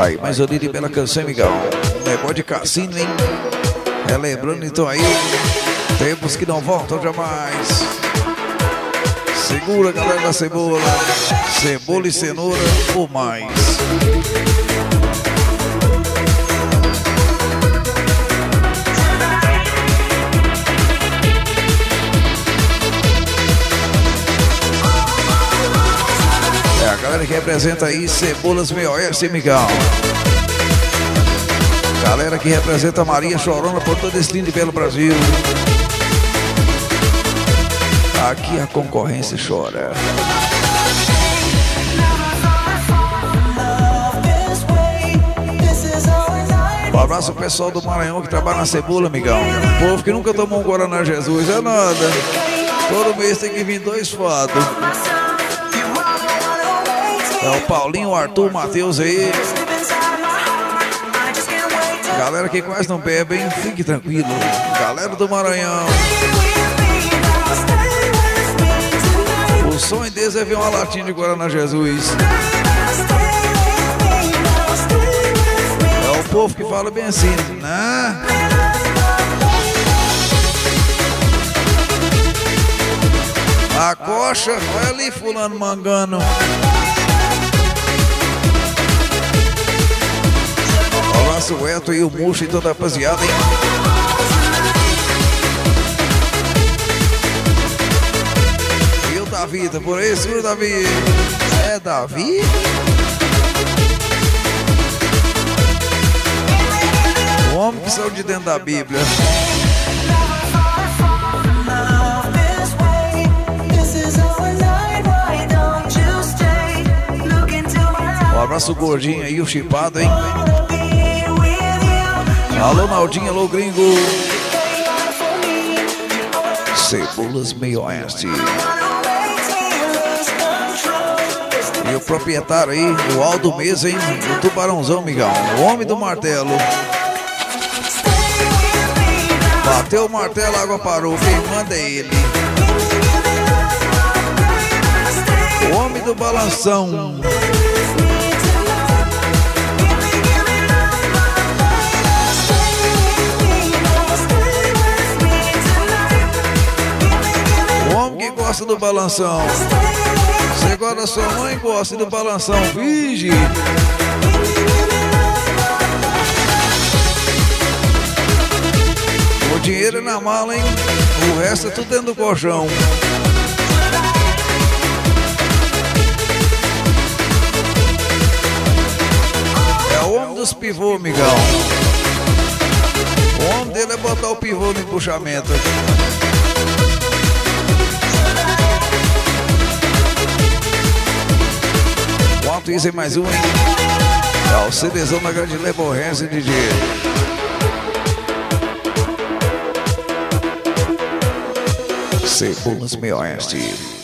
Aí, mais uma de bela canção, amigão. Negócio de cassino, hein? Relembrando então aí, tempos que não voltam jamais. Segura, galera da cebola. Cebola e cenoura ou mais. Galera que representa aí Cebolas Meio-Oeste, amigão. Galera que representa Maria Chorona por todo esse lindo e belo Brasil. Aqui a concorrência chora. Um abraço pro pessoal do Maranhão que trabalha na cebola, amigão. O povo que nunca tomou um Guaraná Jesus, é nada. Todo mês tem que vir dois fados. É o Paulinho, o Arthur, o Matheus aí. Galera que quase não bebe, hein? Fique tranquilo. Galera do Maranhão. O sonho deles é ver uma latinha de Guaraná Jesus. É o povo que fala bem assim, né? A coxa, olha ali fulano mangano. O Eto e o Murcho e toda a rapaziada, hein? E o Davi, tá por aí, segura Davi. É Davi? O homem que saiu de dentro da Bíblia. Um abraço gordinho aí, o chipado, hein? Alô, Naldinho, alô, gringo. Cebolas Meio Oeste. E o proprietário aí, o Aldo Mesa, hein? O tubarãozão, migão. O homem do martelo. Bateu o martelo, a água parou. Quem manda é ele. O homem do balanção. Gosta do balanção. Você gosta da sua mãe, gosta do balanção. Vige. O dinheiro é na mala, hein? O resto é tudo dentro do colchão. É o homem dos pivô, migão. O homem dele é botar o pivô no empuxamento. Quanto isso é mais um, hein? É o CDzão da grande Leborrense, DJ. Cebolas Meio Oeste.